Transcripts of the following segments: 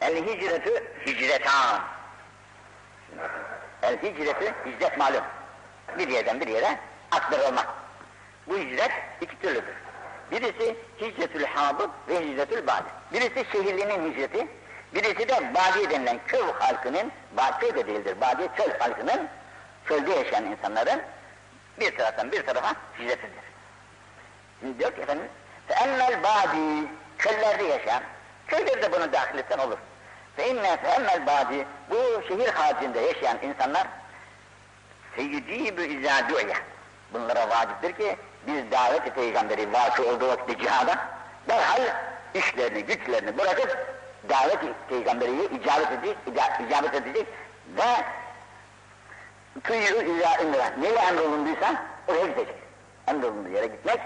El hicretü hicretan. El hicretü hicret malum. Bir yerden bir yere aktarılmak. Bu hicret iki türlüdür. Birisi hicretül habıt ve hicretül badi. Birisi şehirlinin hicreti, birisi de badi denilen köy halkının, köy de değildir, badi çöl halkının, çölde yaşayan insanların bir taraftan bir tarafa hicretidir. Şimdi diyor ki efendim, فَاَمَّا badi çöllerde yaşayan, köyleri de bunu dahil etsen olur. Ve inne fe'emmel bu şehir haricinde yaşayan insanlar, seyyidîbü izâ du'ye. Bunlara vaciptir ki, biz davet-i peygamberi vakı olduğu vakitte cihada, derhal işlerini, güçlerini bırakıp, davet-i peygamberiye icabet edecek, icabet edecek ve tüyü izâ ümre, neyle emrolunduysa oraya gidecek. Emrolunduğu yere gitmek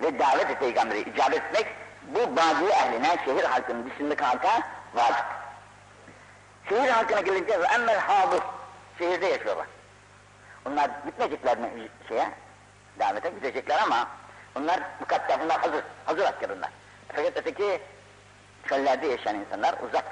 ve davet-i peygamberi icabet etmek, bu bazı ehline, şehir halkının dışındaki halka vacip. Şehir halkına gelince ve emmel habus, şehirde yaşıyorlar. Onlar gitmeyecekler mi şeye, davete gidecekler ama bunlar mukaddes, bunlar hazır, hazır asker bunlar. Fakat öteki köllerde yaşayan insanlar, uzak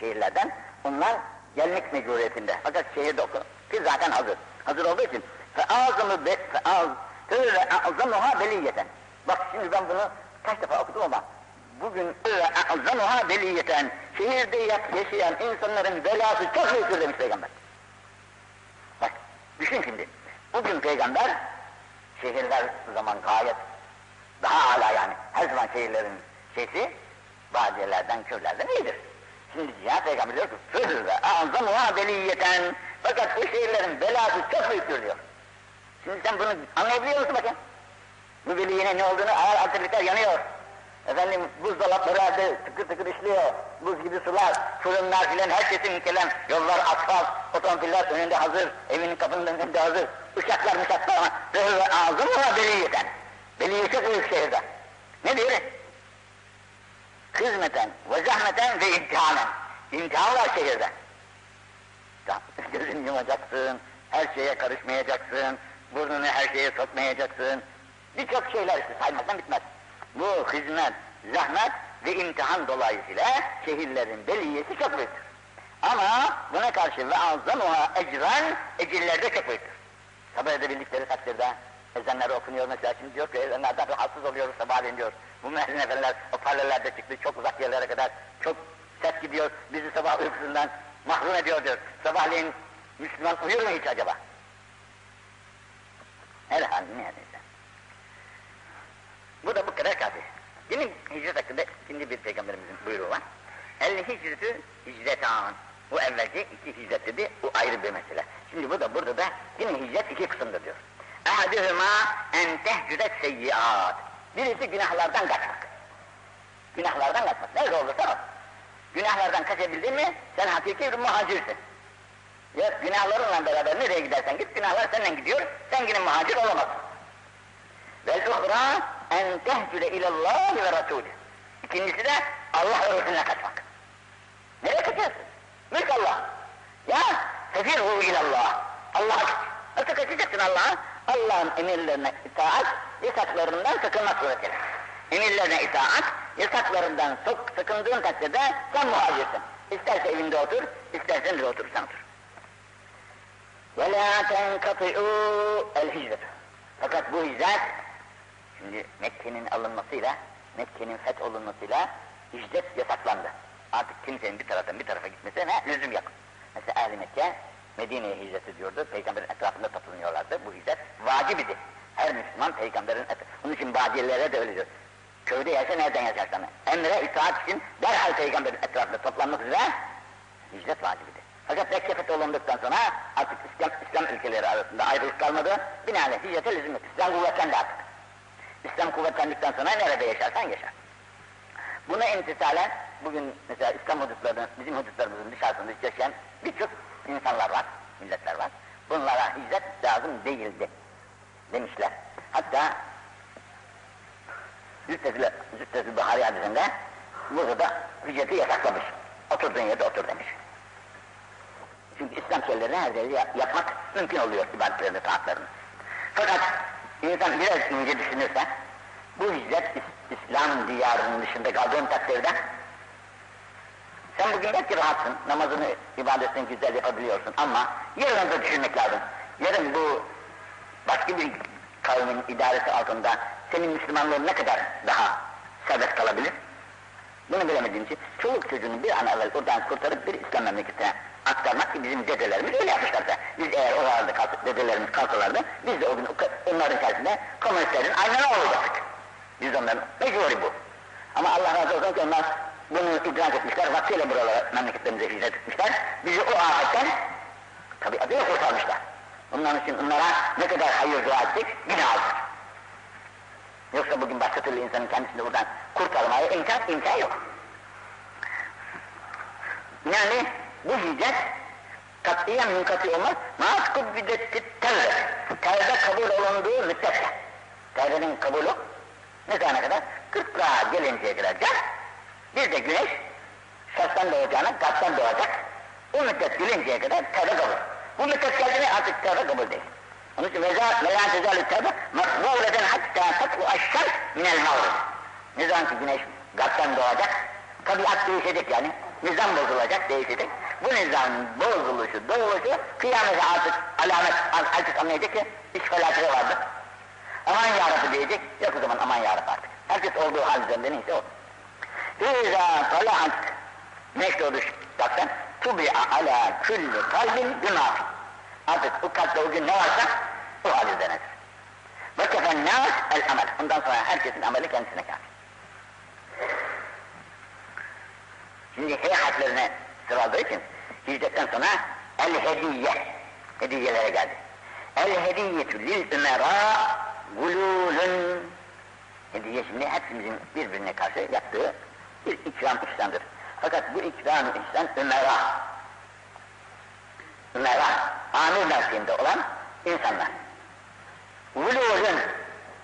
şehirlerden, onlar gelmek mecburiyetinde. Fakat şehirde oku, ki zaten hazır. Hazır olduğu için feazımı be feaz fe azamuha beliyeten. Bak şimdi ben bunu kaç defa okudum ama bugün azamuha veliyeten, şehirde yaşayan insanların velası çok büyüktür demiş peygamber. Bak, düşün şimdi. Bugün peygamber, şehirler zaman gayet daha ala yani. Her zaman şehirlerin şeysi, badiyelerden, köylerden iyidir. Şimdi ya peygamber diyor ki, Fır ve azamuha veliyeten, fakat bu şehirlerin velası çok büyüktür diyor. Şimdi sen bunu anlayabiliyor musun bakın? Bu veliyene ne olduğunu ağır hatırlıklar yanıyor. Efendim buzdolapları herhalde tıkır tıkır işliyor. Buz gibi sular, fırınlar filan herkesin mükellem. Yollar asfalt, otomobiller önünde hazır, evinin kapının önünde hazır. Uçaklar muşaklar ama böyle ağzım ama beliyeten. Beliye çok büyük şehirde. Ne diyor? Hizmeten ve zahmeten ve imtihanen. İmtihan var şehirde. Gözünü yumacaksın, her şeye karışmayacaksın, burnunu her şeye sokmayacaksın. Birçok şeyler işte saymaktan bitmez. Bu hizmet, zahmet ve imtihan dolayısıyla şehirlerin beliyesi çok büyüktür. Ama buna karşı ve azzamuha ecran, ecirlerde çok büyüktür. Sabah edebildikleri takdirde ezanları okunuyor mesela şimdi diyor ki ezanlardan rahatsız oluyoruz sabahleyin diyor. Bu müezzin efendiler o paralellerde çıktı çok uzak yerlere kadar çok ses gidiyor bizi sabah uykusundan mahrum ediyor diyor. Sabahleyin Müslüman uyur mu hiç acaba? Herhalde neredeyse. Bu da bu kadar kafi. Yine hicret hakkında ikinci bir peygamberimizin buyruğu var. El hicretü hicretan. Bu evvelce iki hicret dedi, bu ayrı bir mesele. Şimdi bu da burada da yine hicret iki kısımdır diyor. Ehadühüma en tehcüret seyyiat. Birisi günahlardan kaçmak. Günahlardan kaçmak. Nerede olursa ol. Günahlardan kaçabildin mi sen hakiki bir muhacirsin. Ya günahlarınla beraber nereye gidersen git günahlar senden gidiyor. Sen yine muhacir olamazsın. Vel uhra en tehcüre ilallah ve rasulü. İkincisi de Allah ve Resulüne kaçmak. Nereye kaçarsın? Mülk Allah. Ya sefirhu ilallah. Allah'a git. Nasıl kaçacaksın Allah'a? Allah'ın emirlerine itaat, yasaklarından sakınmak suretiyle. Emirlerine itaat, yasaklarından sok, sakındığın takdirde sen muhacirsin. İsterse evinde otur, istersen de oturursan otur. وَلَا تَنْكَطِعُوا الْهِجْرَةُ Fakat bu hicret, şimdi Mekke'nin alınmasıyla, Mekke'nin fetholunmasıyla hicret yasaklandı. Artık kimsenin bir taraftan bir tarafa gitmesine lüzum yok. Mesela Ehl-i Mekke, Medine'ye hicret ediyordu, peygamberin etrafında toplanıyorlardı. Bu hicret vacib idi. Her Müslüman peygamberin etrafında. Onun için badiyelere de öyle diyor. Köyde yaşa nereden yaşarsan. Emre itaat için derhal peygamberin etrafında toplanmak üzere hicret vacib idi. Fakat Mekke fetholunduktan sonra artık İslam, İslam ülkeleri arasında ayrılık kalmadı. Binaenaleyh hicrete lüzum yok. İslam kuvvetlendi artık. İslam kuvvetlendikten sonra nerede yaşarsan yaşar. Buna imtisalen bugün mesela İslam hudutlarının, bizim hudutlarımızın dışarısında yaşayan birçok insanlar var, milletler var. Bunlara hicret lazım değildi demişler. Hatta Züttezil Bahari hadisinde burada da hicreti yasaklamış. Oturduğun yerde otur demiş. Çünkü İslam şeylerini her yerde yapmak mümkün oluyor ibadetlerinde, taatlarını. Fakat insan biraz ince düşünürse, bu hicret İslam diyarının dışında kaldığın takdirde Sen bugün belki rahatsın, namazını, ibadetini güzel yapabiliyorsun ama yarın da düşünmek lazım. Yarın bu başka bir kavmin idaresi altında senin Müslümanlığın ne kadar daha serbest kalabilir? Bunu bilemediğim için çoluk çocuğunu bir an evvel oradan kurtarıp bir İslam memleketine aktarmak ki bizim dedelerimiz öyle yapmışlardı. Biz eğer oralarda kalk, dedelerimiz kalsalardı biz de o gün onların içerisinde komünistlerin aynen olacaktık. Biz onların mecburi bu. Ama Allah razı olsun ki onlar bunu idrak etmişler, vaktiyle buralara memleketlerimize hicret etmişler. Bizi o afetten tabi adıyla kurtarmışlar. Bunların için onlara ne kadar hayır dua ettik yine aldık. Yoksa bugün başka türlü insanın kendisini buradan kurtarmaya imkan, imkan yok. Yani bu hicret katiyen münkati olmaz. Maat kubbidetti tevbe. Tevbe kabul olunduğu müddetçe. Tevbenin kabulü ne zamana kadar? Kırklığa gelinceye kadar bir de güneş şahstan doğacağına kalpten doğacak. O müddet gelinceye kadar tevbe kabul. Bu müddet geldiğinde artık tevbe kabul değil. Onun için vela tezalü tevbe makbuleden hatta tatlu aşşar minel mağrur. Ne zaman ki güneş kalpten doğacak, tabiat değişecek yani. Nizam bozulacak, değişecek. Bu nizam bozuluşu, doğuşu kıyamete artık alamet, artık anlayacak ki iş felaketi vardır. Aman yarabbi diyecek, yok o zaman aman yarabbi artık. Herkes olduğu hal üzerinde neyse o. İza talaat güneş doğdu zaten tubi'a ala külli kalbin günah. Artık o kalpte o gün ne varsa o hal üzerinedir. Ve kefennâs el amel. Ondan sonra herkesin ameli kendisine kalır. Şimdi H harflerine sıraladığı için hicretten sonra el hediye hediyelere geldi. El hediyetü lil ümera gululun hediye şimdi hepimizin birbirine karşı yaptığı bir ikram ihsandır. Fakat bu ikram ihsan ümera ümera amir mevkiinde olan insanlar. Gululun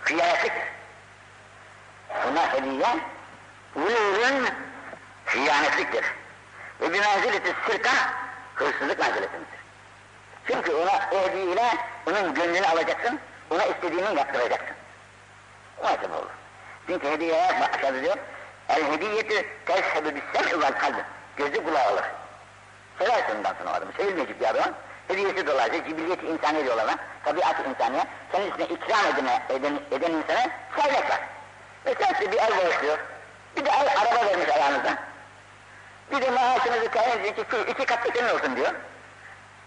kıyaretlik buna hediye gululun hıyanetliktir. Ve bir menzileti sırka hırsızlık menziletindedir. Çünkü ona o hediyeyle onun gönlünü alacaksın, ona istediğini yaptıracaksın. O nasıl olur? Çünkü hediyeye aşağıda diyor, el hediyeti tezhebü bissem'i vel kalbi. Gözü kulağı alır. Seversin ondan sonra adamı, sevilmeyecek bir adam. Hediyesi dolayısıyla cibiliyeti insani diyorlar ona, tabiat-ı insaniye, kendisine ikram edene, eden, eden insana sevmek var. Ve sen bir el borçluyor, bir de el araba vermiş ayağınıza. Bir de maaşınızı edin iki, iki katlı senin olsun diyor.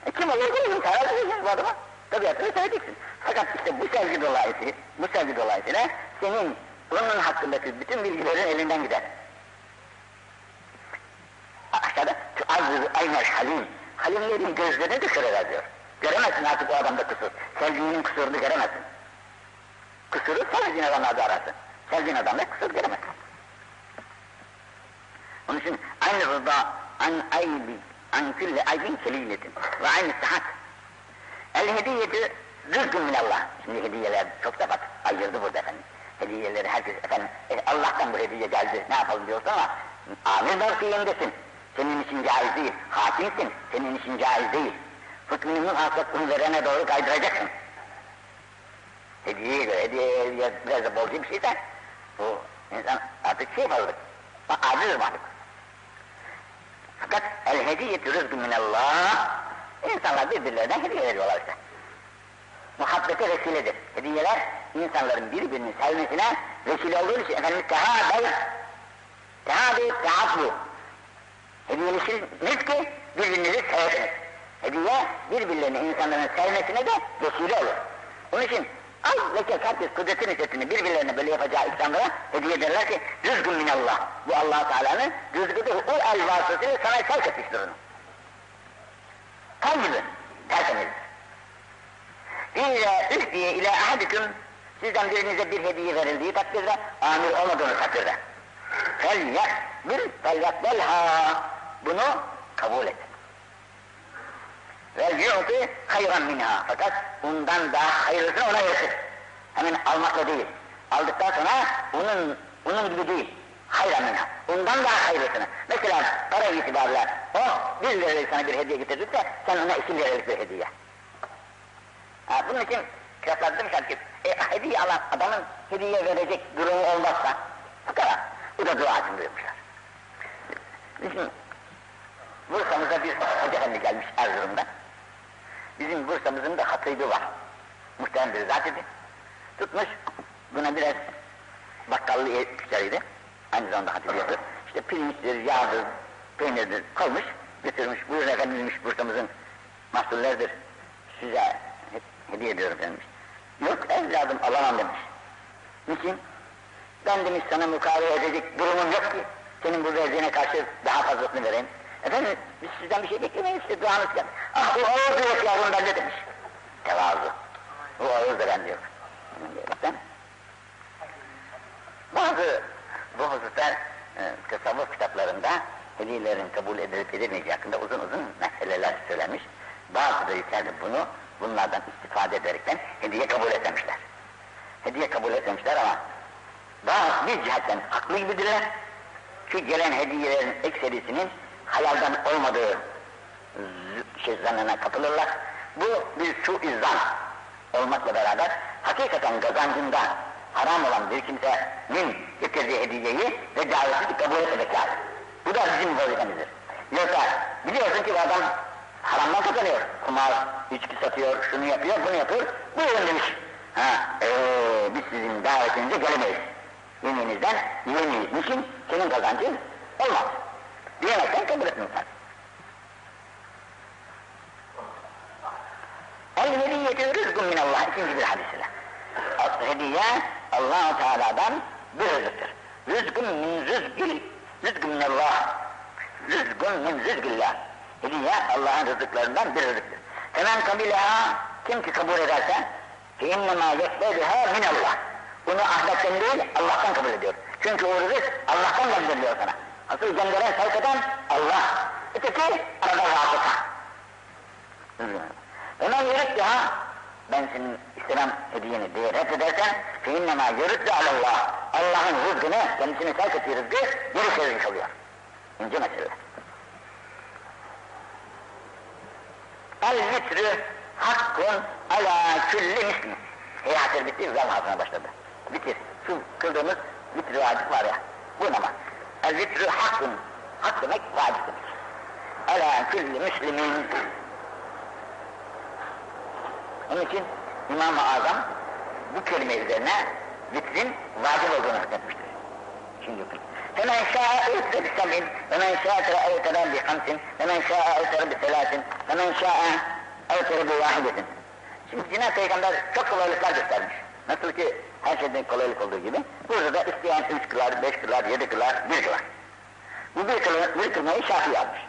E kim olur ki karar vereceksin bu adama. Tabiatını seveceksin. Fakat işte bu sevgi dolayısıyla, bu sevgi dolayısıyla senin onun hakkındaki bütün bilgilerin elinden gider. Aşağıda tuazzız aynel halim. Halimlerin gözlerini düşürür diyor. Göremezsin artık o adamda kusur. Sevdiğinin kusurunu göremezsin. Kusuru sevdiğin adamlarda ararsın. Sevdiğin adamda kusur göremezsin. Onun için aynı rıza an aybi an külli aybin keliletin ve aynı sıhhat. El hediyeti rızkın minallah. Şimdi hediyeler çok bak ayırdı burada efendim. Hediyeleri herkes efendim e, Allah'tan bu hediye geldi ne yapalım diyorsun ama amir mevkiindesin. Senin için caiz değil. Hakimsin. Senin için caiz değil. Hükmünün hakkını verene doğru kaydıracaksın. Hediyeye göre, hediye biraz da bolcu bir şeyse bu insan artık şey fazla. Aciz mahluk. Fakat el hediyetü rızkı minallah. İnsanlar birbirlerine hediye veriyorlar işte. Muhabbete vesiledir. Hediyeler insanların birbirini sevmesine vesile olduğu için efendim tehâbey tehâbey teâbbu Hediyeleşiniz ki birbirinizi sevesiniz. Hediye birbirlerini insanların sevmesine de vesile olur. Onun için ve kes herkes kudretin hissesini birbirlerine böyle yapacağı insanlara hediye ederler ki rızkın minallah. Bu allah Teala'nın rızkıdır. O el vasıtasıyla sana sevk etmiştir onu. Kan gibi tertemiz. İzâ ühdiye ile ahadüküm sizden birinize bir hediye verildiği takdirde amir olmadığını takdirde. Fel yakbil fel yakbelha bunu kabul et. Ve yu'ti hayran minha. Fakat bundan daha hayırlısını ona versin. Hemen almakla değil. Aldıktan sonra onun onun gibi değil. Hayran minha. Bundan daha hayırlısını. Mesela para itibariyle o bir liralık sana bir hediye getirirse sen ona iki liralık bir hediye. Ha, bunun için kitaplarda demişler ki e, hediye alan adamın hediye verecek durumu olmazsa fukara. Bu da dua için buyurmuşlar. Bizim Bursa'mıza bir hoca efendi gelmiş Erzurum'dan. Bizim Bursa'mızın da hatibı var. Muhterem bir zat idi. Tutmuş, buna biraz bakkallı müşteriydi. Aynı zamanda hatibi yapıyor. İşte pirinçtir, yağdır, peynirdir koymuş, götürmüş. Buyurun efendim demiş Bursa'mızın mahsullerdir. Size hediye ediyorum demiş. Yok evladım alamam demiş. Niçin? Ben demiş sana mukavele edecek durumum yok ki. Senin bu verdiğine karşı daha fazlasını vereyim. Efendim biz sizden bir şey beklemeyiz duanız gel. Ah bu ağır da yok yavrum bende demiş. Tevazu. Bu ağır da bende yok. Bakın. Bazı bu hususlar e, tasavvuf kitaplarında hediyelerin kabul edilip edilmeyeceği hakkında uzun uzun meseleler söylemiş. Bazı büyükler de bunu bunlardan istifade ederekten hediye kabul etmemişler. Hediye kabul etmemişler ama bazı bir cihetten haklı gibidirler. Şu gelen hediyelerin ekserisinin halaldan olmadığı şey zannına kapılırlar. Bu bir su izan olmakla beraber hakikaten kazancında haram olan bir kimsenin getirdiği hediyeyi ve daveti kabul etmek lazım. Bu da bizim vazifemizdir. Yoksa biliyorsun ki bu adam haramdan kazanıyor. Kumar, içki satıyor, şunu yapıyor, bunu yapıyor. Buyurun demiş. Ha, ee, biz sizin davetinize gelemeyiz. Yeminizden yiyemeyiz. Niçin? Senin kazancın olmaz. Diyemezsen kabul etmiyorsan. El hediyeti rızkun minallah. İkinci bir hadisiyle. Hediye allah Teala'dan bir rızıktır. Rızkun min rızkil, rızkun minallah. Rızkun min rızkillah. Hediye Allah'ın rızıklarından bir rızıktır. Hemen kabileha kim ki kabul ederse ki innema yekbeduha minallah. Bunu ahlaktan değil Allah'tan kabul ediyor. Çünkü o rızık Allah'tan gönderiliyor sana. Asıl gönderen sevk eden Allah. Öteki arada vasıta. Hemen yürüt ya. Ben senin İslam hediyeni diye reddedersen فَاِنَّمَا يُرُدُّ عَلَى اللّٰهِ Allah'ın rızkını, kendisine sevk ettiği rızkı geri çevirmiş oluyor. İnce mesele. El-vitrü hakkun ala külli misli. Heyhatır bitti, zavhasına başladı. Bitir. Şu kıldığımız vitri vacip var ya, bu namaz. El-vitrü hakkun. Hak demek vacip demek. Ala külli müslimin. Onun için İmam-ı Azam bu kelime üzerine vitrin vacip olduğunu hükmetmiştir. Şimdi bakın. فَمَنْ شَاءَ اُوْتَرَ بِسَبْعٍ وَمَنْ شَاءَ اُوْتَرَ بِخَمْسٍ وَمَنْ شَاءَ اُوْتَرَ بِثَلَاثٍ وَمَنْ شَاءَ اُوْتَرَ بِوَاحِدَةٍ Şimdi Cenab-ı Peygamber çok kolaylıklar göstermiş. Nasıl ki her şeyden kolaylık olduğu gibi, burada da isteyen üç kılar, beş kılar, yedi kılar, bir kılar. Bu bir, kılar, bir kılmayı şafi almış.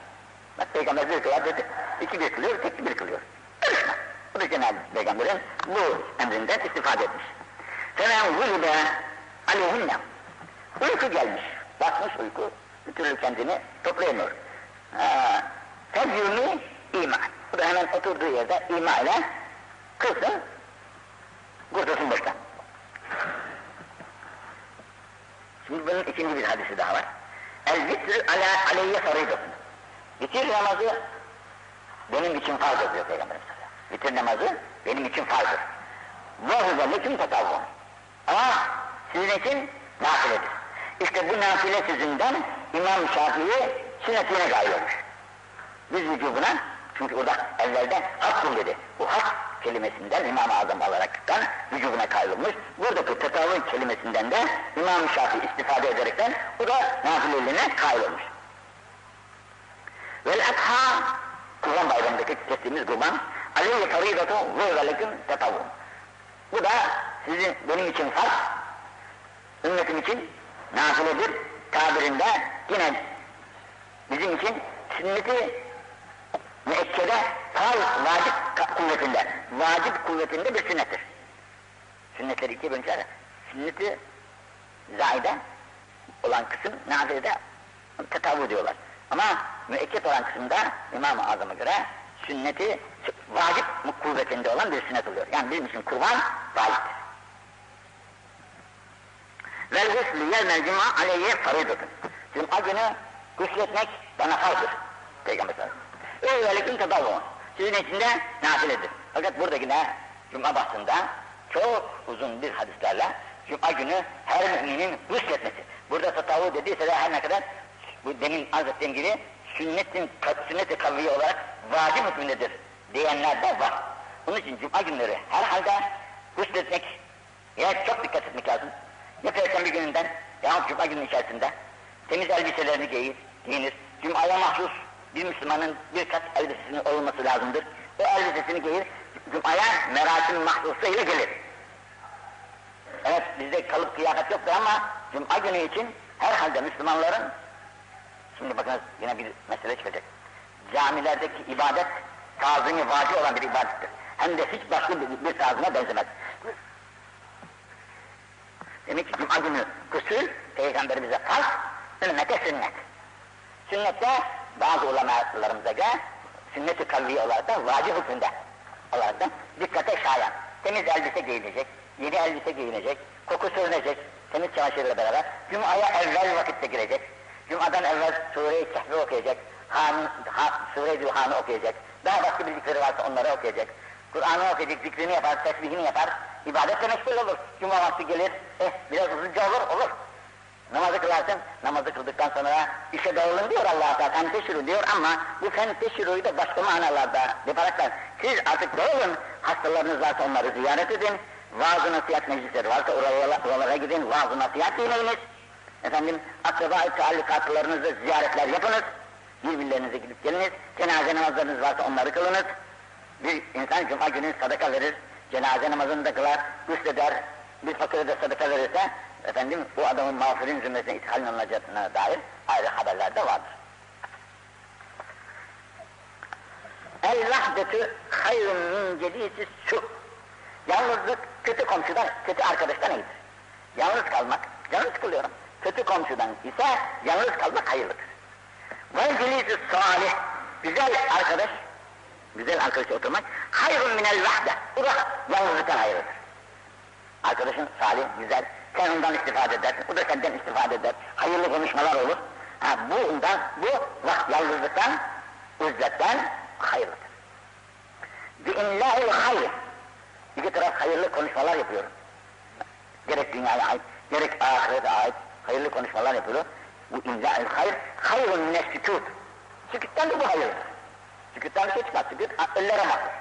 Bak Peygamber bir kılar dedi, iki bir kılıyor, tek bir kılıyor. Karışma. Bu da Cenab-ı Peygamber'in bu emrinden istifade etmiş. Femen vücüde aleyhinne. Uyku gelmiş. Bakmış uyku. Bir türlü kendini toplayamıyor. Fezyumi iman. Bu da hemen oturduğu yerde ima ile kılsın, kurtulsun baştan. Şimdi bunun ikinci bir hadisi daha var. El vitrü ala aleyye faridotun. Vitir namazı benim için farzdır diyor Peygamberimiz. Vitir namazı benim için farzdır. Ve huve lekum tatavvun. Ama sizin için nafiledir. İşte bu nafile sözünden İmam Şafii sünnetine gayrı. Biz vücubuna, çünkü orada evvelde hakkın dedi. Bu hak kelimesinden İmam-ı Azam alaraktan vücubuna kayrılmış. Buradaki tetavvun kelimesinden de İmam-ı Şafii istifade ederekten o da nafileliğine kayrılmış. Vel adha Kurban bayramındaki kestiğimiz kurban aleyhi faridatu ve velekum tetavvun. Bu da sizin benim için farz, ümmetim için nafiledir tabirinde yine bizim için sünneti müekkede farz vacip kuvvetinde, vacip kuvvetinde bir sünnettir. Sünnetleri ikiye bölünçler. Sünneti zaide olan kısım nafilede tetavu diyorlar. Ama müekket olan kısımda İmam-ı Azam'a göre sünneti vacip kuvvetinde olan bir sünnet oluyor. Yani bizim için kurban vaciptir. Vel guslü yevmel cuma aleyye faridotun. Cuma günü gusletmek bana farzdır. Peygamber sallallahu aleyhi ve sellem. Öylelikün tadavvun. Sizin için de nafiledir. Fakat buradaki ne? Cuma bahsında çok uzun bir hadislerle Cuma günü her müminin gusletmesi. Burada tatavu dediyse de her ne kadar bu demin arz ettiğim gibi sünnetin, sünnet-i kavviye olarak vacip hükmündedir diyenler de var. Onun için cuma günleri herhalde husletmek ya çok dikkat etmek lazım. Ya perşembe gününden ya cuma günü içerisinde temiz elbiselerini giyir, giyinir. Cuma'ya mahsus bir Müslümanın birkaç elbisesinin olması lazımdır. O elbisesini giyir, Cuma'ya merasim mahsusu ile gelir. Evet bizde kalıp kıyafet yoktur ama Cuma günü için herhalde Müslümanların şimdi bakınız yine bir mesele çıkacak. Camilerdeki ibadet tazimi vacip olan bir ibadettir. Hem de hiç başka bir, bir tazime benzemez. Demek ki Cuma günü gusül Peygamberimize farz, ümmete sünnet. Sünnette bazı ulemalarımıza göre sünnet-i kavviye olarak da vacip hükmünde olarak da dikkate şayan. Temiz elbise giyilecek, yeni elbise giyinecek, koku sürünecek, temiz çamaşırla beraber Cuma'ya evvel vakitte girecek. Cuma'dan evvel Sure-i Kehfi okuyacak, Han, ha, Sure-i Duhan'ı okuyacak. Daha başka bildikleri varsa onları okuyacak. Kur'an'ı okuyacak, zikrini yapar, tesbihini yapar. İbadetle meşgul olur. Cuma vakti gelir, eh biraz uzunca olur, olur. Namazı kılarsın, namazı kıldıktan sonra işe dağılın diyor Allah Teala, fenteşiru diyor ama bu fenteşiruyu da başka manalarda yaparaklar. Siz artık dağılın, hastalarınız varsa onları ziyaret edin, vaaz-ı nasihat meclisleri varsa oralara, oralara gidin, vaaz-ı nasihat dinleyiniz. Efendim, akraba-i ziyaretler yapınız, birbirlerinize gidip geliniz, cenaze namazlarınız varsa onları kılınız. Bir insan cuma günü sadaka verir, cenaze namazını da kılar, üsteder, bir fakire de sadaka verirse, efendim bu adamın mağfirin zümresine ithal alınacağına dair ayrı haberler de vardır. El-vahdetu hayrun min cedisi su. Yalnızlık kötü komşudan, kötü arkadaştan iyidir. Yalnız kalmak, canı sıkılıyorum. Kötü komşudan ise yalnız kalmak hayırlıdır. Ve celisi salih, güzel arkadaş, güzel arkadaş oturmak, hayrun minel vahde, bu da yalnızlıktan hayırlıdır. Arkadaşın salih, güzel, sen ondan istifade edersin, o da senden istifade eder, hayırlı konuşmalar olur. Ha, bu ondan, bu vah, yalnızlıktan, üzletten hayırlıdır. Bi inlâhil hayr, iki taraf hayırlı konuşmalar yapıyor. Gerek dünyaya ait, gerek ahirete ait hayırlı konuşmalar yapıyor. Bu imza-ül hayr, hayrun mine sükût. Sükûtten de bu hayırdır. Sükûtten bir şey çıkmaz, sükût ellere mahsus.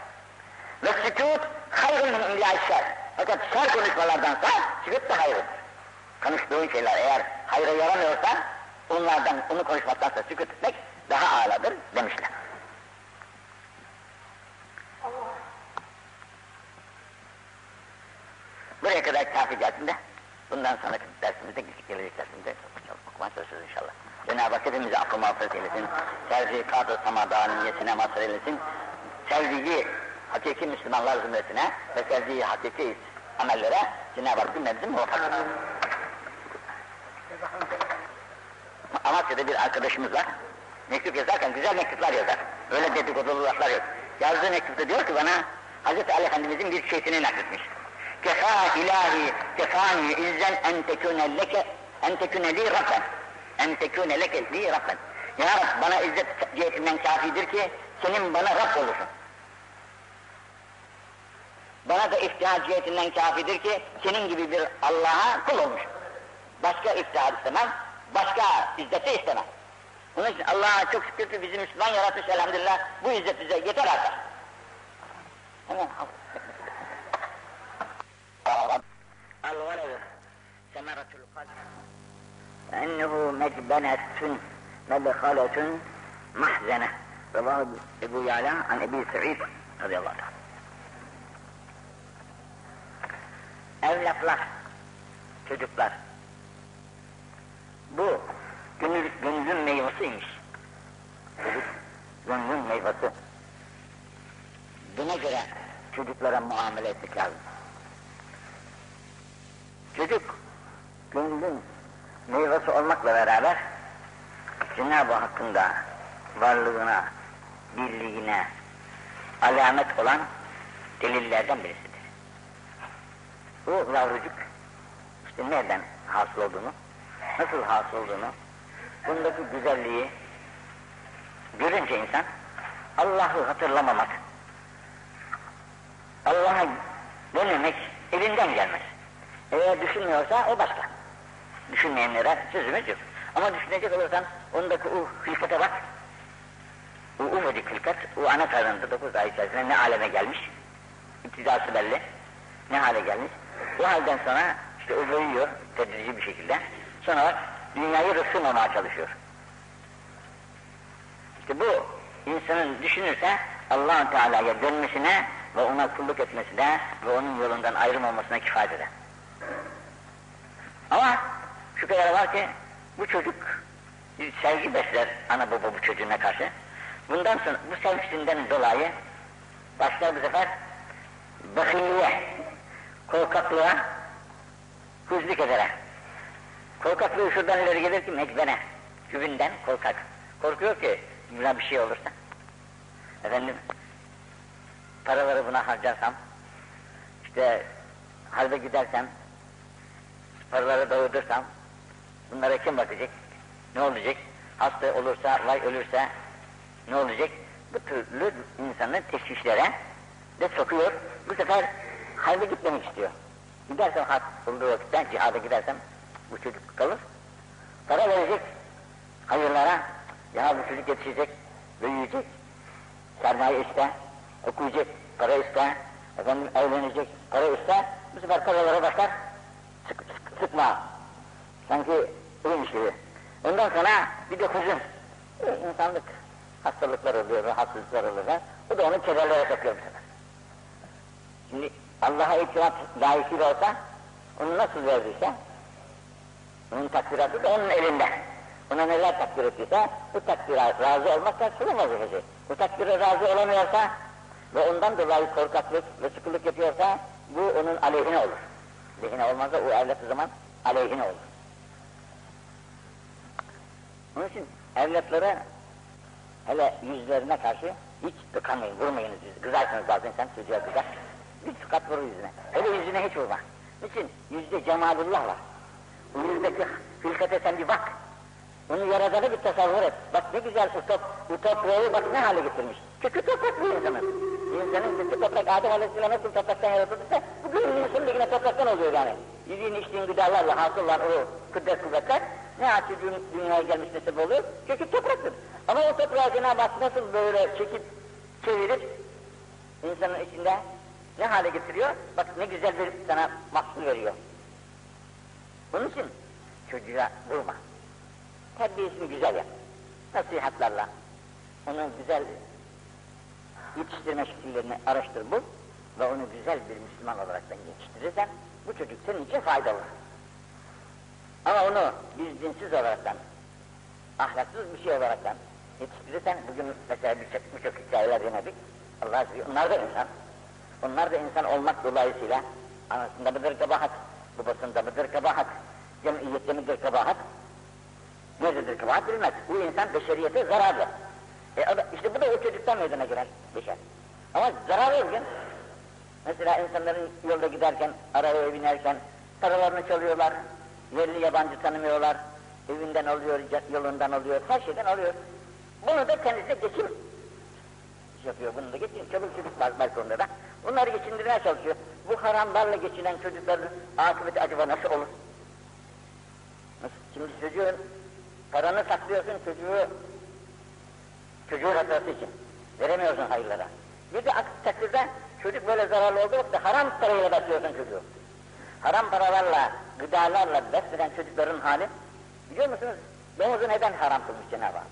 Ve sükût hayrun min imza şer. Fakat şer konuşmalardansa sükût da hayırdır. Konuştuğun şeyler eğer hayra yaramıyorsa onlardan, onu konuşmaktansa sükût etmek daha âladır demişler. Buraya kadar kafi dersinde, bundan sonraki dersimizde, gelecek dersimizde okumaya çalışırız inşallah. Cenab-ı Hak hepimizi affı mağfiret eylesin, tercihat-ı samadaniyetine mazhar eylesin, sevdiği hakiki Müslümanlar zümresine ve sevdiği hakiki amellere Cenab-ı Hak cümlemizi muvaffak. Amasya'da bir arkadaşımız var, mektup yazarken güzel mektuplar yazar, öyle dedikodulu laflar yok. Yazdığı mektupta diyor ki bana, Hz. Ali Efendimizin bir şeysini nakletmiş. Kefa ilahi kefani izzen en tekune leke en tekune li rabben. En tekune leke li rabben. Ya Rab bana izzet cihetinden kafidir ki senin bana Rab olursun. Bana da iftihar cihetinden kafidir ki senin gibi bir Allah'a kul olmuş. Başka iftihar istemem başka izzeti istemem. Onun için Allah'a çok şükür ki bizi Müslüman yaratmış elhamdülillah bu izzet bize yeter artık. Hemen الولد ثمرة القلب فإنه مجبنة مدخلة محزنة رواه أبو يعلى عن أبي سعيد رضي الله عنه Evlatlar, çocuklar. Bu gönül, gönlün meyvasıymış. Çocuk, gönlün meyvası. Buna göre çocuklara muamele etmek lazım. Çocuk gönlün meyvesi olmakla beraber Cenab-ı Hakk'ın da varlığına, birliğine alamet olan delillerden birisidir. Bu yavrucuk işte nereden hasıl olduğunu, nasıl hasıl olduğunu, bundaki güzelliği görünce insan Allah'ı hatırlamamak, Allah'a dönmemek elinden gelmez. Eğer düşünmüyorsa o başka. Düşünmeyenlere sözümüz yok. Ama düşünecek olursan ondaki o hılkata bak, ufacık hılkat o ana karnında 9 ay içerisinde ne aleme gelmiş, iktidası belli, ne hale gelmiş. Bu halden sonra işte o büyüyor tedrici bir şekilde. Sonra dünyayı rıksırmamaya çalışıyor. İşte bu insanın düşünürse allah Teala'ya dönmesine ve ona kulluk etmesine ve onun yolundan ayrılmamasına kifayet eder. Ama kadar var ki bu çocuk sevgi besler ana baba bu çocuğuna karşı. Bundan sonra bu sevgisinden dolayı başlar bu sefer bakilliğe, korkaklığa, hızlık ederek. Korkaklığı şuradan ileri gelir ki mecbene, güvünden korkak. Korkuyor ki buna bir şey olursa. Efendim, paraları buna harcarsam, işte halde gidersem, paraları dağıtırsam, bunlara kim bakacak? Ne olacak? Hasta olursa, vay ölürse ne olacak? Bu türlü insanın teşvişlere de sokuyor. Bu sefer halde gitmemek istiyor. Gidersem hak olduğu vakitte cihada gidersem bu çocuk kalır. Para verecek hayırlara. Ya bu çocuk yetişecek, büyüyecek. Sermaye iste, okuyacak, para iste, efendim evlenecek, para iste. Bu sefer paralara sık, sıkma. Sanki iyiymiş gibi. Ondan sonra bir de huzun. E, insanlık hastalıklar oluyor, rahatsızlıklar oluyor. Bu da onu kederlere sokuyor bu sefer. Şimdi Allah'a itimat layıkıyla olsa, onu nasıl verdiyse, onun takdiratı da onun elinde. Ona neler takdir ettiyse, bu takdire razı olmazsa kılın vazifesi. Bu takdire razı olamıyorsa ve ondan dolayı korkaklık ve sıkılık yapıyorsa, bu onun aleyhine olur. Lehine olmazsa o evlat o zaman aleyhine olur. Onun için evlatlara hele yüzlerine karşı hiç tıkanmayın, vurmayınız yüzü. Kızarsınız bazen sen çocuğa kızar. Bir tıkat vurur yüzüne. Hele yüzüne hiç vurma. Niçin? Yüzde cemalullah var. Bu yüzdeki hılkate sen bir bak. Onu yaradanı bir tasavvur et. Bak ne güzel utop, utopiyeyi bak ne hale getirmiş. Kökü toprak bu insanın. İnsanın kökü toprak, Adem Aleyhisselam nasıl topraktan yaratıldıysa, bu gönlünün yine topraktan oluyor yani. Yediğin içtiğin gıdalarla hasıl olan o kudret kuvvetler, ne açıcığın dünyaya gelmiş sebep oluyor? Kökü topraktır. Ama o toprağı Cenab-ı Hak nasıl böyle çekip, çevirip, insanın içinde ne hale getiriyor? Bak ne güzel bir sana mahsul veriyor. Bunun için çocuğa vurma. Terbiyesini güzel yap. Nasihatlarla. Onu güzel yetiştirme şekillerini araştır bul ve onu güzel bir Müslüman olarak yetiştirirsen bu çocuk senin için faydalı. Ama onu biz dinsiz olaraktan, ahlaksız bir şey olaraktan yetiştirirsen, bugün mesela birçok birçok hikayeler dinledik, Allah aşkına, onlar da insan. Onlar da insan olmak dolayısıyla anasında mıdır kabahat, babasında mıdır kabahat, cemiyette midir kabahat, nerededir kabahat bilmez. Bu insan beşeriyete zararlı. E, işte bu da o çocuktan meydana gelen beşer. Ama zarar veriyor. Mesela insanların yolda giderken, arabaya binerken paralarını çalıyorlar, yerli yabancı tanımıyorlar, evinden alıyor, yolundan alıyor, her şeyden alıyor. Bunu da kendisi geçim yapıyor, bunu da geçim, çabuk çocuk var balkonda da. Bunları geçindirmeye çalışıyor. Bu haramlarla geçinen çocukların akıbeti acaba nasıl olur? Şimdi çocuğun paranı saklıyorsun çocuğu çocuğun hatırası için. Veremiyorsun hayırlara. Bir de aksi takdirde çocuk böyle zararlı olduğu vakitte haram parayla besliyorsun çocuğu. Haram paralarla, gıdalarla beslenen çocukların hali biliyor musunuz? Domuzu neden haram kılmış Cenab-ı Hak?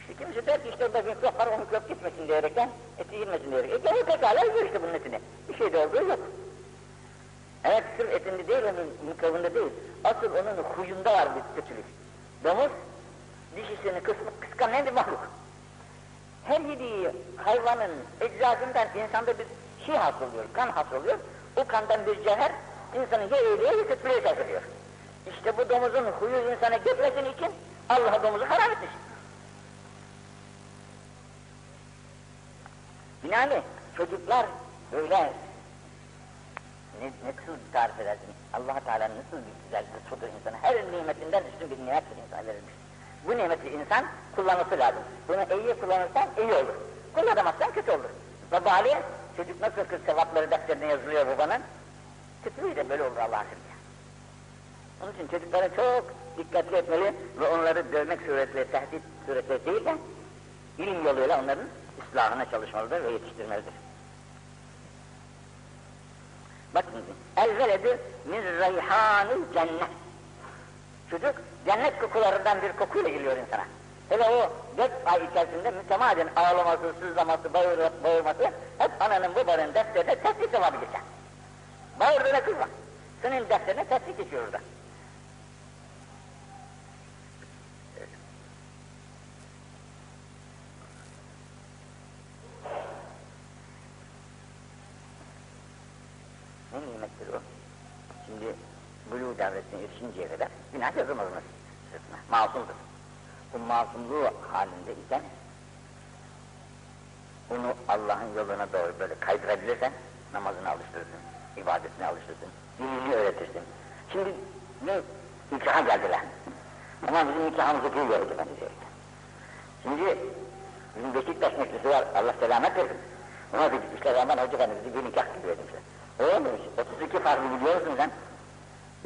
İşte kimisi der ki işte orada mikrop var, o mikrop gitmesin diyerekten, eti yenmesin diyerekten. E gene pekala yiyor işte bunun etini. Bir şey de olduğu yok. Evet sırf etinde değil, onun mikrobunda değil. Asıl onun huyunda var bir kötülük. Domuz, dişisini kısmı, kıskanan bir mahluk. Her yediği hayvanın eczasından insanda bir şey hasılıyor, kan hasılıyor. O kandan bir cevher insanı ya iyiliğe ya kötülüğe ediyor. İşte bu domuzun huyu insana gitmesini için Allah domuzu haram etmiş. Binaenli çocuklar böyle ne, nasıl tarif edersin? allah Teala nasıl bir güzel lütfudur insana. Her nimetinden üstün bir nimettir insan verilmiş. Bu nimeti insan kullanması lazım. Bunu iyi kullanırsan iyi olur. Kullanamazsan kötü olur. Ve bari çocuk nasıl kız sevapları defterine yazılıyor babanın? Kötülüğü de böyle olur Allah'ın izniyle. Onun için çocuklara çok dikkatli etmeli ve onları dövmek suretiyle, tehdit suretiyle değil de ilim yoluyla onların ıslahına çalışmalıdır ve yetiştirmelidir. Bakın, el veledü min reyhanil cennet. Çocuk cennet kokularından bir kokuyla geliyor insana. Hele o dört ay içerisinde mütemadiyen ağlaması, sızlaması, bağır, bağırması hep ananın babanın defterine teslik sevabı geçer. Bağırdığına kızma. Senin defterine teslik geçiyor orada. Ne nimettir o? Şimdi buluğ devletine erişinceye kadar günah yazılmaz onun sırtına. Masumdur. Bu masumluğu halinde iken bunu Allah'ın yoluna doğru böyle kaydırabilirsen namazını alıştırırsın, ibadetini alıştırırsın, dinini öğretirsin. Şimdi ne nikaha geldiler. Ama bizim nikahımızı kıl gördü ben Şimdi bizim Beşiktaş metresi var, Allah selamet versin. Ona da gitmişler hemen Hoca Efendi bizi bir nikah gibi vermişler. Öyle demiş, 32 farklı biliyor sen?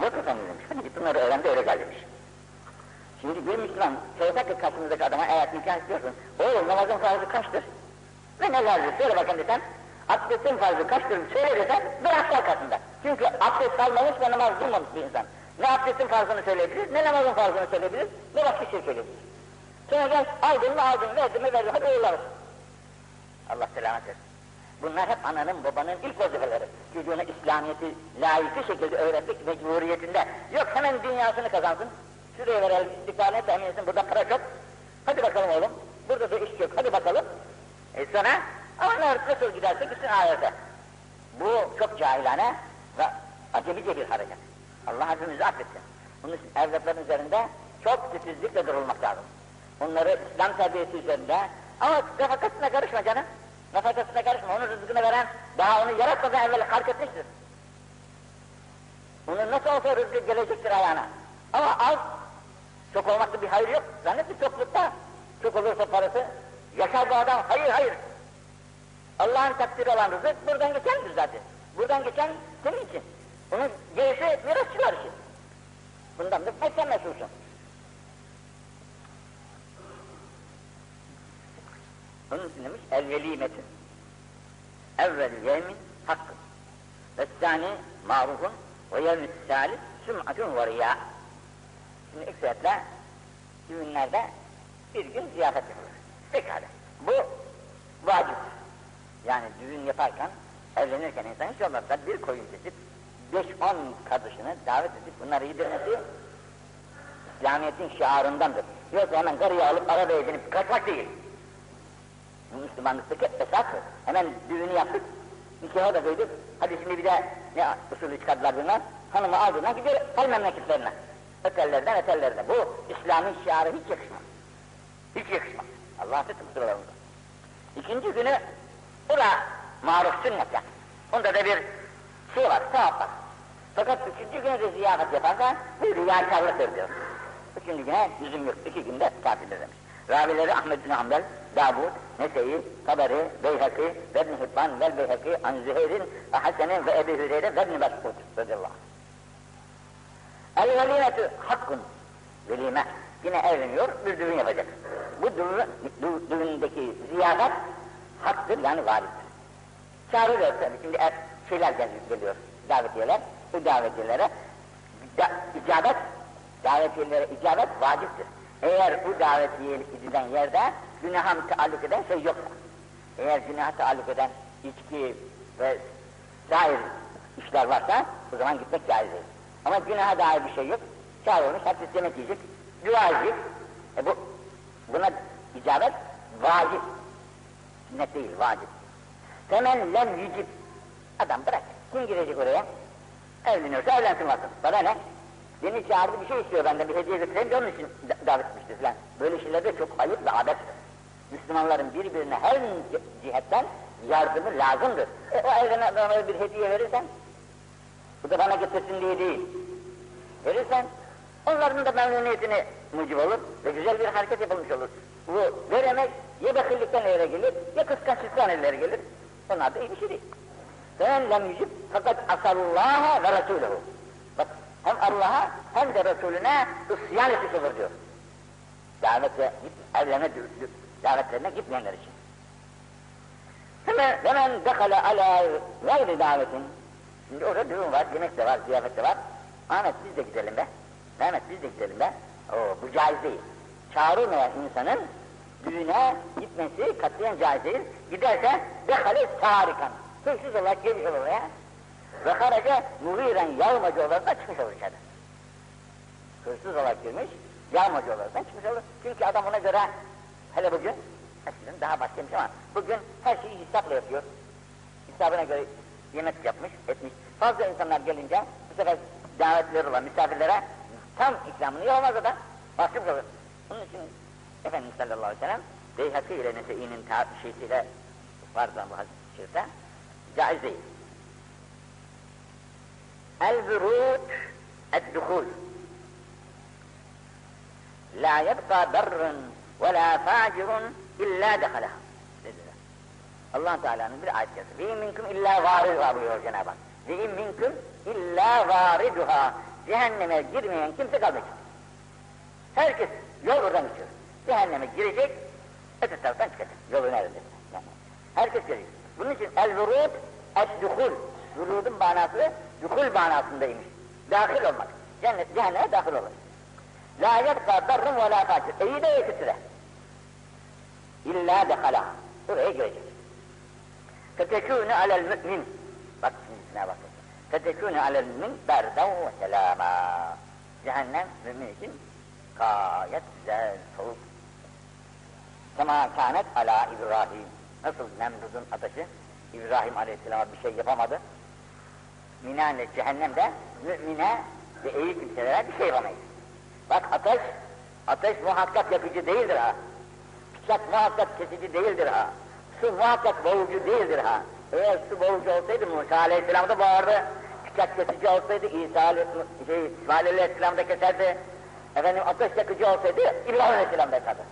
Yok efendim demiş, hani git bunları öğrendi öyle gel demiş. Şimdi bir Müslüman ki karşımızdaki adama eğer nikah istiyorsun, oğlum namazın farzı kaçtır? Ve ne lazım söyle bakın desen, abdestin farzı kaçtır söyle desen, bir hafta arkasında. Çünkü abdest almamış ve namaz kılmamış bir insan. Ne abdestin farzını söyleyebilir, ne namazın farzını söyleyebilir, ne başka şey söyleyebilir. Sonra gel, aldın mı aldın, verdin mi verdin, hadi uğurlarız. Allah selamet versin. Bunlar hep ananın babanın ilk vazifeleri. Çocuğuna İslamiyet'i layıklı şekilde öğretmek mecburiyetinde. Yok hemen dünyasını kazansın. Şuraya verelim istikbaline temin etsin. Burada para çok. Hadi bakalım oğlum. Burada da iş yok. Hadi bakalım. E sonra onlar nasıl giderse gitsin ahirete. Bu çok cahilane ve acemice bir hareket. Allah hepimizi affetsin. Bunun için evlatların üzerinde çok titizlikle durulmak lazım. Onları İslam terbiyesi üzerinde ama nefakasına karışma canım. Nefakasına karışma. Onun rızkını veren daha onu yaratmadan evvel fark etmiştir. Onun nasıl olsa rızkı gelecektir ayağına. Ama az, çok olmakta bir hayır yok. Zannetti çoklukta. Çok olursa parası, yaşar bu adam, hayır hayır. Allah'ın takdiri olan rızık buradan geçendir zaten. Buradan geçen senin için. Bunun gerisi mirasçılar için. Bundan da sen mesulsun. Onun için demiş, el velimetin. Evvel yemin hakkın. Ve sani marufun ve yevmi salis süm'atun ve riya. Şimdi sebeple düğünlerde bir gün ziyafet yapılır. Pekala. Bu vacip. Yani düğün yaparken, evlenirken insan hiç olmazsa bir koyun kesip, beş on kardeşini davet edip bunları yedirmesi İslamiyet'in şiarındandır. Yoksa hemen karıyı alıp arabaya binip kaçmak değil. Müslümanlıktaki esastır. Hemen düğünü yaptık, nikahı da koyduk. Hadi şimdi bir de ne usulü çıkardılar bunlar? Hanımı aldığına gidiyor hal memleketlerine. Ötellerden ötellerine. Bu İslami şiarı hiç yakışmaz. Hiç yakışmaz. Allah tutun sıralarında. İkinci günü bu da maruf sünnet yani. Onda da bir şey var, sevap var. Fakat üçüncü günü de ziyafet yaparsa bir riyakarlıktır diyor. Üçüncü güne yüzüm yok, iki günde tatildir demiş. Ravileri Ahmet bin Hanbel, Davud, Nese'yi, Taberi, Beyhaki, ve İbn Hibban, vel Beyhaki, An Züheyr'in ve Hasen'in ve Ebi Hüreyre ve İbn Mesud radıyallahu. El velimetü hakkun, velime. Yine evleniyor, bir düğün yapacak. Bu düğün, düğündeki ziyafet haktır yani vaciptir. Çağırıyor tabii, şimdi er, şeyler geliyor, davetiyeler, bu davetiyelere da, icabet, davetiyelere icabet vaciptir. Eğer bu davetiye gidilen yerde günaha mütealluk eden şey yoksa, eğer günaha taalluk eden içki ve dair işler varsa o zaman gitmek caizdir. Ama günaha dair bir şey yok, çağırılmış, hepsi yemek yiyecek, dua edecek. E bu, buna icabet vacip. Sünnet değil, vacip. Hemen lem yücib. Adam bırak, kim girecek oraya? Evleniyorsa evlensin bakın. Bana ne? Beni çağırdı bir şey istiyor benden bir hediye götüreyim de onun için davet etmiştir filan. Böyle şeylerde çok ayıp ve adettir. Müslümanların birbirine her cihetten yardımı lazımdır. E, o evrene bir hediye verirsen, bu da bana getirsin diye değil. Verirsen, onların da memnuniyetine mucib olur ve güzel bir hareket yapılmış olur. Bu veremek ya bakillikten ileri gelir, ya kıskançlıktan ileri gelir. Onlar da iyi bir şey değil. Sen lem yücib fakat asallaha ve Resulühü. Bak hem Allah'a hem de Resulüne isyan etmiş olur diyor. Davete evlene Davetlerine gitmeyenler için. Hemen, hemen dekale ala gayri davetin. Şimdi orada düğün var, yemek de var, ziyafet de var. Ahmet biz de gidelim be. Mehmet biz de gidelim be. Oo, bu caiz değil. Çağrılmayan insanın düğüne gitmesi katiyen caiz değil. Giderse dekale tarikan. Hırsız olarak girmiş olur oraya. Ve haraca muhiren yağmacı olarak da çıkmış olur içeride. Hırsız olarak girmiş, yağmacı olarak da çıkmış olur. Çünkü adam ona göre hele bugün eskiden daha başlamış ama bugün her şeyi hesapla yapıyor. Hesabına göre yemek yapmış, etmiş. Fazla insanlar gelince bu sefer davetliler olan misafirlere tam ikramını yapamaz adam. Mahcup kalır. Bunun için Efendimiz sallallahu aleyhi ve sellem Beyhaki ile Nese'i'nin şeysiyle vardı bu hadis-i caiz değil. El-vurud el-duhul La yebqa berrun ve la facirun illa dediler. Allah Teala'nın bir ayet yazısı. Ve minkum illa variduha buyuruyor Cenab-ı Hak. Ve minkum illa variduha. Cehenneme girmeyen kimse kalmayacak. Herkes yol oradan geçiyor. Cehenneme girecek, öte taraftan çıkacak. Yolu nerede? Yani herkes girecek. Bunun için el-vurud el-duhul. Vurudun manası duhul manasındaymış. Dahil olmak. Cennet, cehenneme dahil olmak. La yebqa darrun ve la facir. İyi de kötü de. İlla dekhala. Buraya girecek. Fetekûne alel mü'min. Bak şimdi içine bak. Fetekûne alel mü'min berden ve selâmâ. Cehennem mümin için gayet güzel, soğuk. Kema kânet ala İbrahim. Nasıl Nemrud'un ateşi İbrahim Aleyhisselam'a bir şey yapamadı. Minane cehennemde mümine ve iyi kimselere bir şey yapamayız. Bak ateş, ateş muhakkak yakıcı değildir ha. Bıçak muhakkak kesici değildir ha. Su muhakkak boğucu değildir ha. Eğer su boğucu olsaydı Musa Aleyhisselam da boğardı. Bıçak kesici olsaydı İsa şey, İsmail Aleyhisselam da keserdi. Efendim ateş yakıcı olsaydı İbrahim Aleyhisselam da yakardı.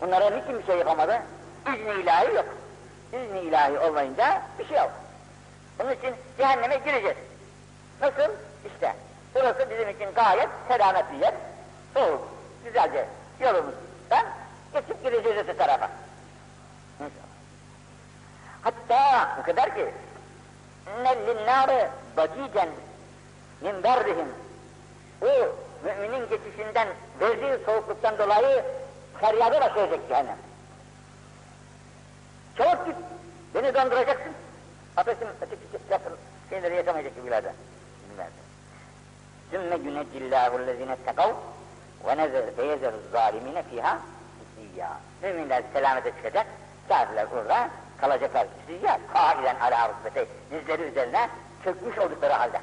Bunlara niçin bir şey yapamadı? İzni ilahi yok. İzni ilahi olmayınca bir şey yok. Bunun için cehenneme gireceğiz. Nasıl? İşte burası bizim için gayet selamet bir yer. Soğuk, güzelce yolumuzdan geçip gireceğiz öte tarafa. Hatta o kadar ki nellilnâre bagicen min berdihim o müminin geçişinden verdiği soğukluktan dolayı feryadı da söyleyecek cehennem. Çabuk git, beni donduracaksın. Ateşim öteki yakın şeyleri yakamayacak gibilerde. Sümme yünecillâhu lezine tekav ve nezer feyezer zalimine fiha isiyya. Müminler selamete çıkacak, kafirler orada kalacaklar. Siyya, kâiden alâ rütbete, dizleri üzerine çökmüş oldukları halde.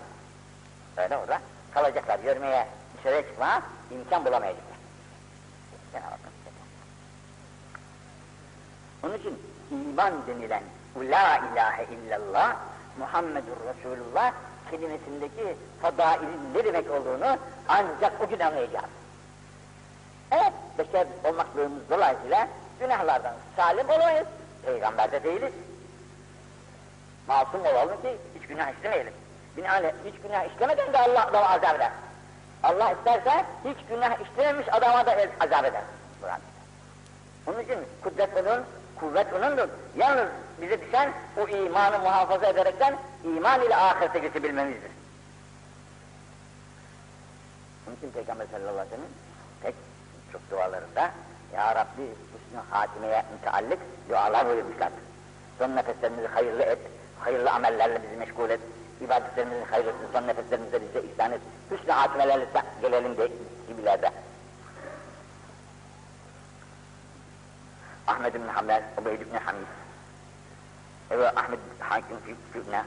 Böyle orada kalacaklar, görmeye, dışarıya çıkma imkan bulamayacaklar. Onun için iman denilen la ilahe illallah Muhammedur Resulullah kelimesindeki fadailin ne demek olduğunu ancak o gün anlayacağız. Evet, beşer olmaklığımız dolayısıyla günahlardan salim olamayız. Peygamber de değiliz. Masum olalım ki hiç günah işlemeyelim. Binaenaleyh hiç günah işlemeden de Allah da azap eder. Allah isterse hiç günah işlememiş adama da azap eder. Onun için kudret onun, kuvvet onundur. Yalnız bize düşen o imanı muhafaza ederekten iman ile ahirete geçebilmemizdir. Onun için Peygamber sallallahu aleyhi ve sellem pek çok dualarında Ya Rabbi hüsnü hatimeye müteallik dualar buyurmuşlardır. Son nefeslerimizi hayırlı et, hayırlı amellerle bizi meşgul et, ibadetlerimizin hayırlısını son nefeslerimizde bize ihsan et, hüsnü hatimelerle gelelim de gibilerde. Ahmed bin Hanbel, Ubeyd bin Hamid, ve Ahmed Hakim Fübne,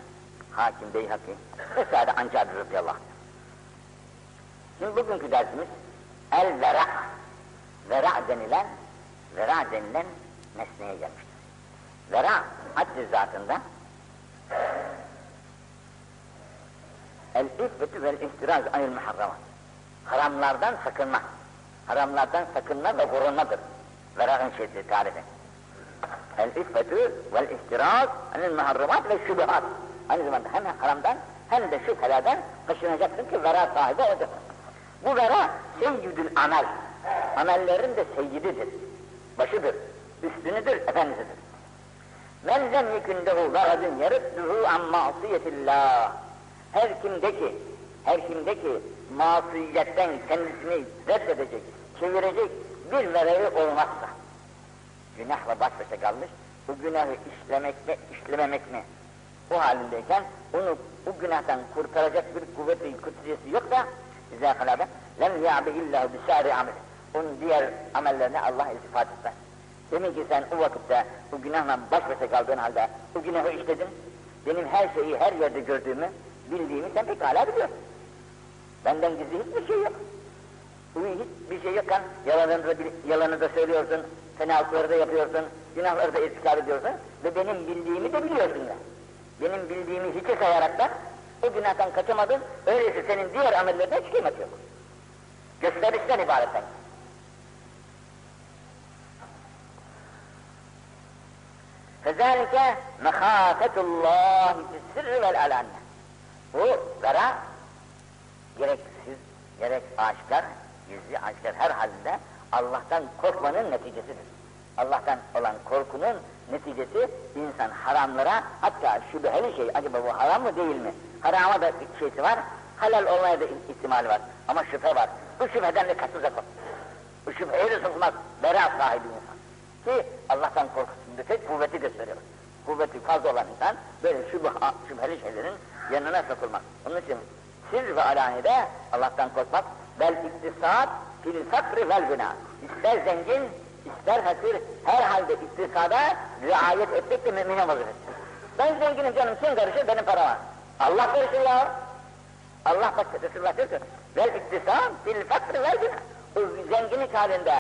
Hakim Beyhaki vesaire Ancar radıyallahu anh. Şimdi bugünkü dersimiz el vera. Vera denilen, vera denilen nesneye gelmiştir. Vera haddi zatında el iffetü vel ihtiraz anil muharramat. Haramlardan sakınma. Haramlardan sakınma ve korunmadır. Vera'nın şeysi tarifi. El iffetü vel ihtiraz anil muharramat ve şubuhat. Aynı zamanda hem haramdan hem de şüphelerden kaçınacaksın ki vera sahibi olacaksın. Bu vera seyyidül amel. Amellerin de seyyididir. Başıdır. üstünüdür, efendisidir. Men lem yekündehu garadın yarıdduhu an masiyetillah. Her kimdeki, her kimdeki masiyetten kendisini reddedecek, çevirecek bir verevi olmazsa, günahla baş başa kalmış, bu günahı işlemek mi, işlememek mi? O halindeyken onu bu günahtan kurtaracak bir kuvveti, kutsiyesi yok da bize kalabe lem ya'bi illahu bisari amel. Onun diğer amellerine Allah iltifat etmez. Demin ki sen o vakitte bu günahla baş başa kaldığın halde bu günahı işledin. Benim her şeyi her yerde gördüğümü, bildiğimi sen pekala biliyorsun. Benden gizli hiçbir şey yok. Bu hiçbir şey yokken yalanını da, yalanı da söylüyorsun, fenalıkları da yapıyorsun, günahları da irtikab ediyorsun ve benim bildiğimi de biliyorsun da. Benim bildiğimi hiçe sayarak da o günahtan kaçamadın, öyleyse senin diğer amellerine hiç kıymet yok. Gösterişten ibaret sanki. Fezalike mehafetullahi fissirri vel alanne. Bu vera gereksiz, gerek aşikar, gizli aşikar her halde Allah'tan korkmanın neticesidir. Allah'tan olan korkunun neticesi insan haramlara hatta şüpheli şey acaba bu haram mı değil mi? Harama da bir şeysi var, halal olmaya da ihtimali var ama şüphe var. Bu şüpheden de kaçılacak o. Bu şüpheye de sokmaz, bera sahibi insan. Ki Allah'tan korksun korkusunda tek kuvveti gösteriyor. Kuvveti fazla olan insan böyle şüphe, şüpheli şeylerin yanına sokulmaz. Onun için sir ve alanide Allah'tan korkmak bel iktisat fil fakri vel günah. İster zengin, ister fakir, her halde iktisada riayet etmek de mümine vazifesidir. Ben zenginim canım, kim karışır benim parama? Allah karışır ya. Allah bak Resulullah diyor ki, vel iktisat fil fakri vel günah. O zenginlik halinde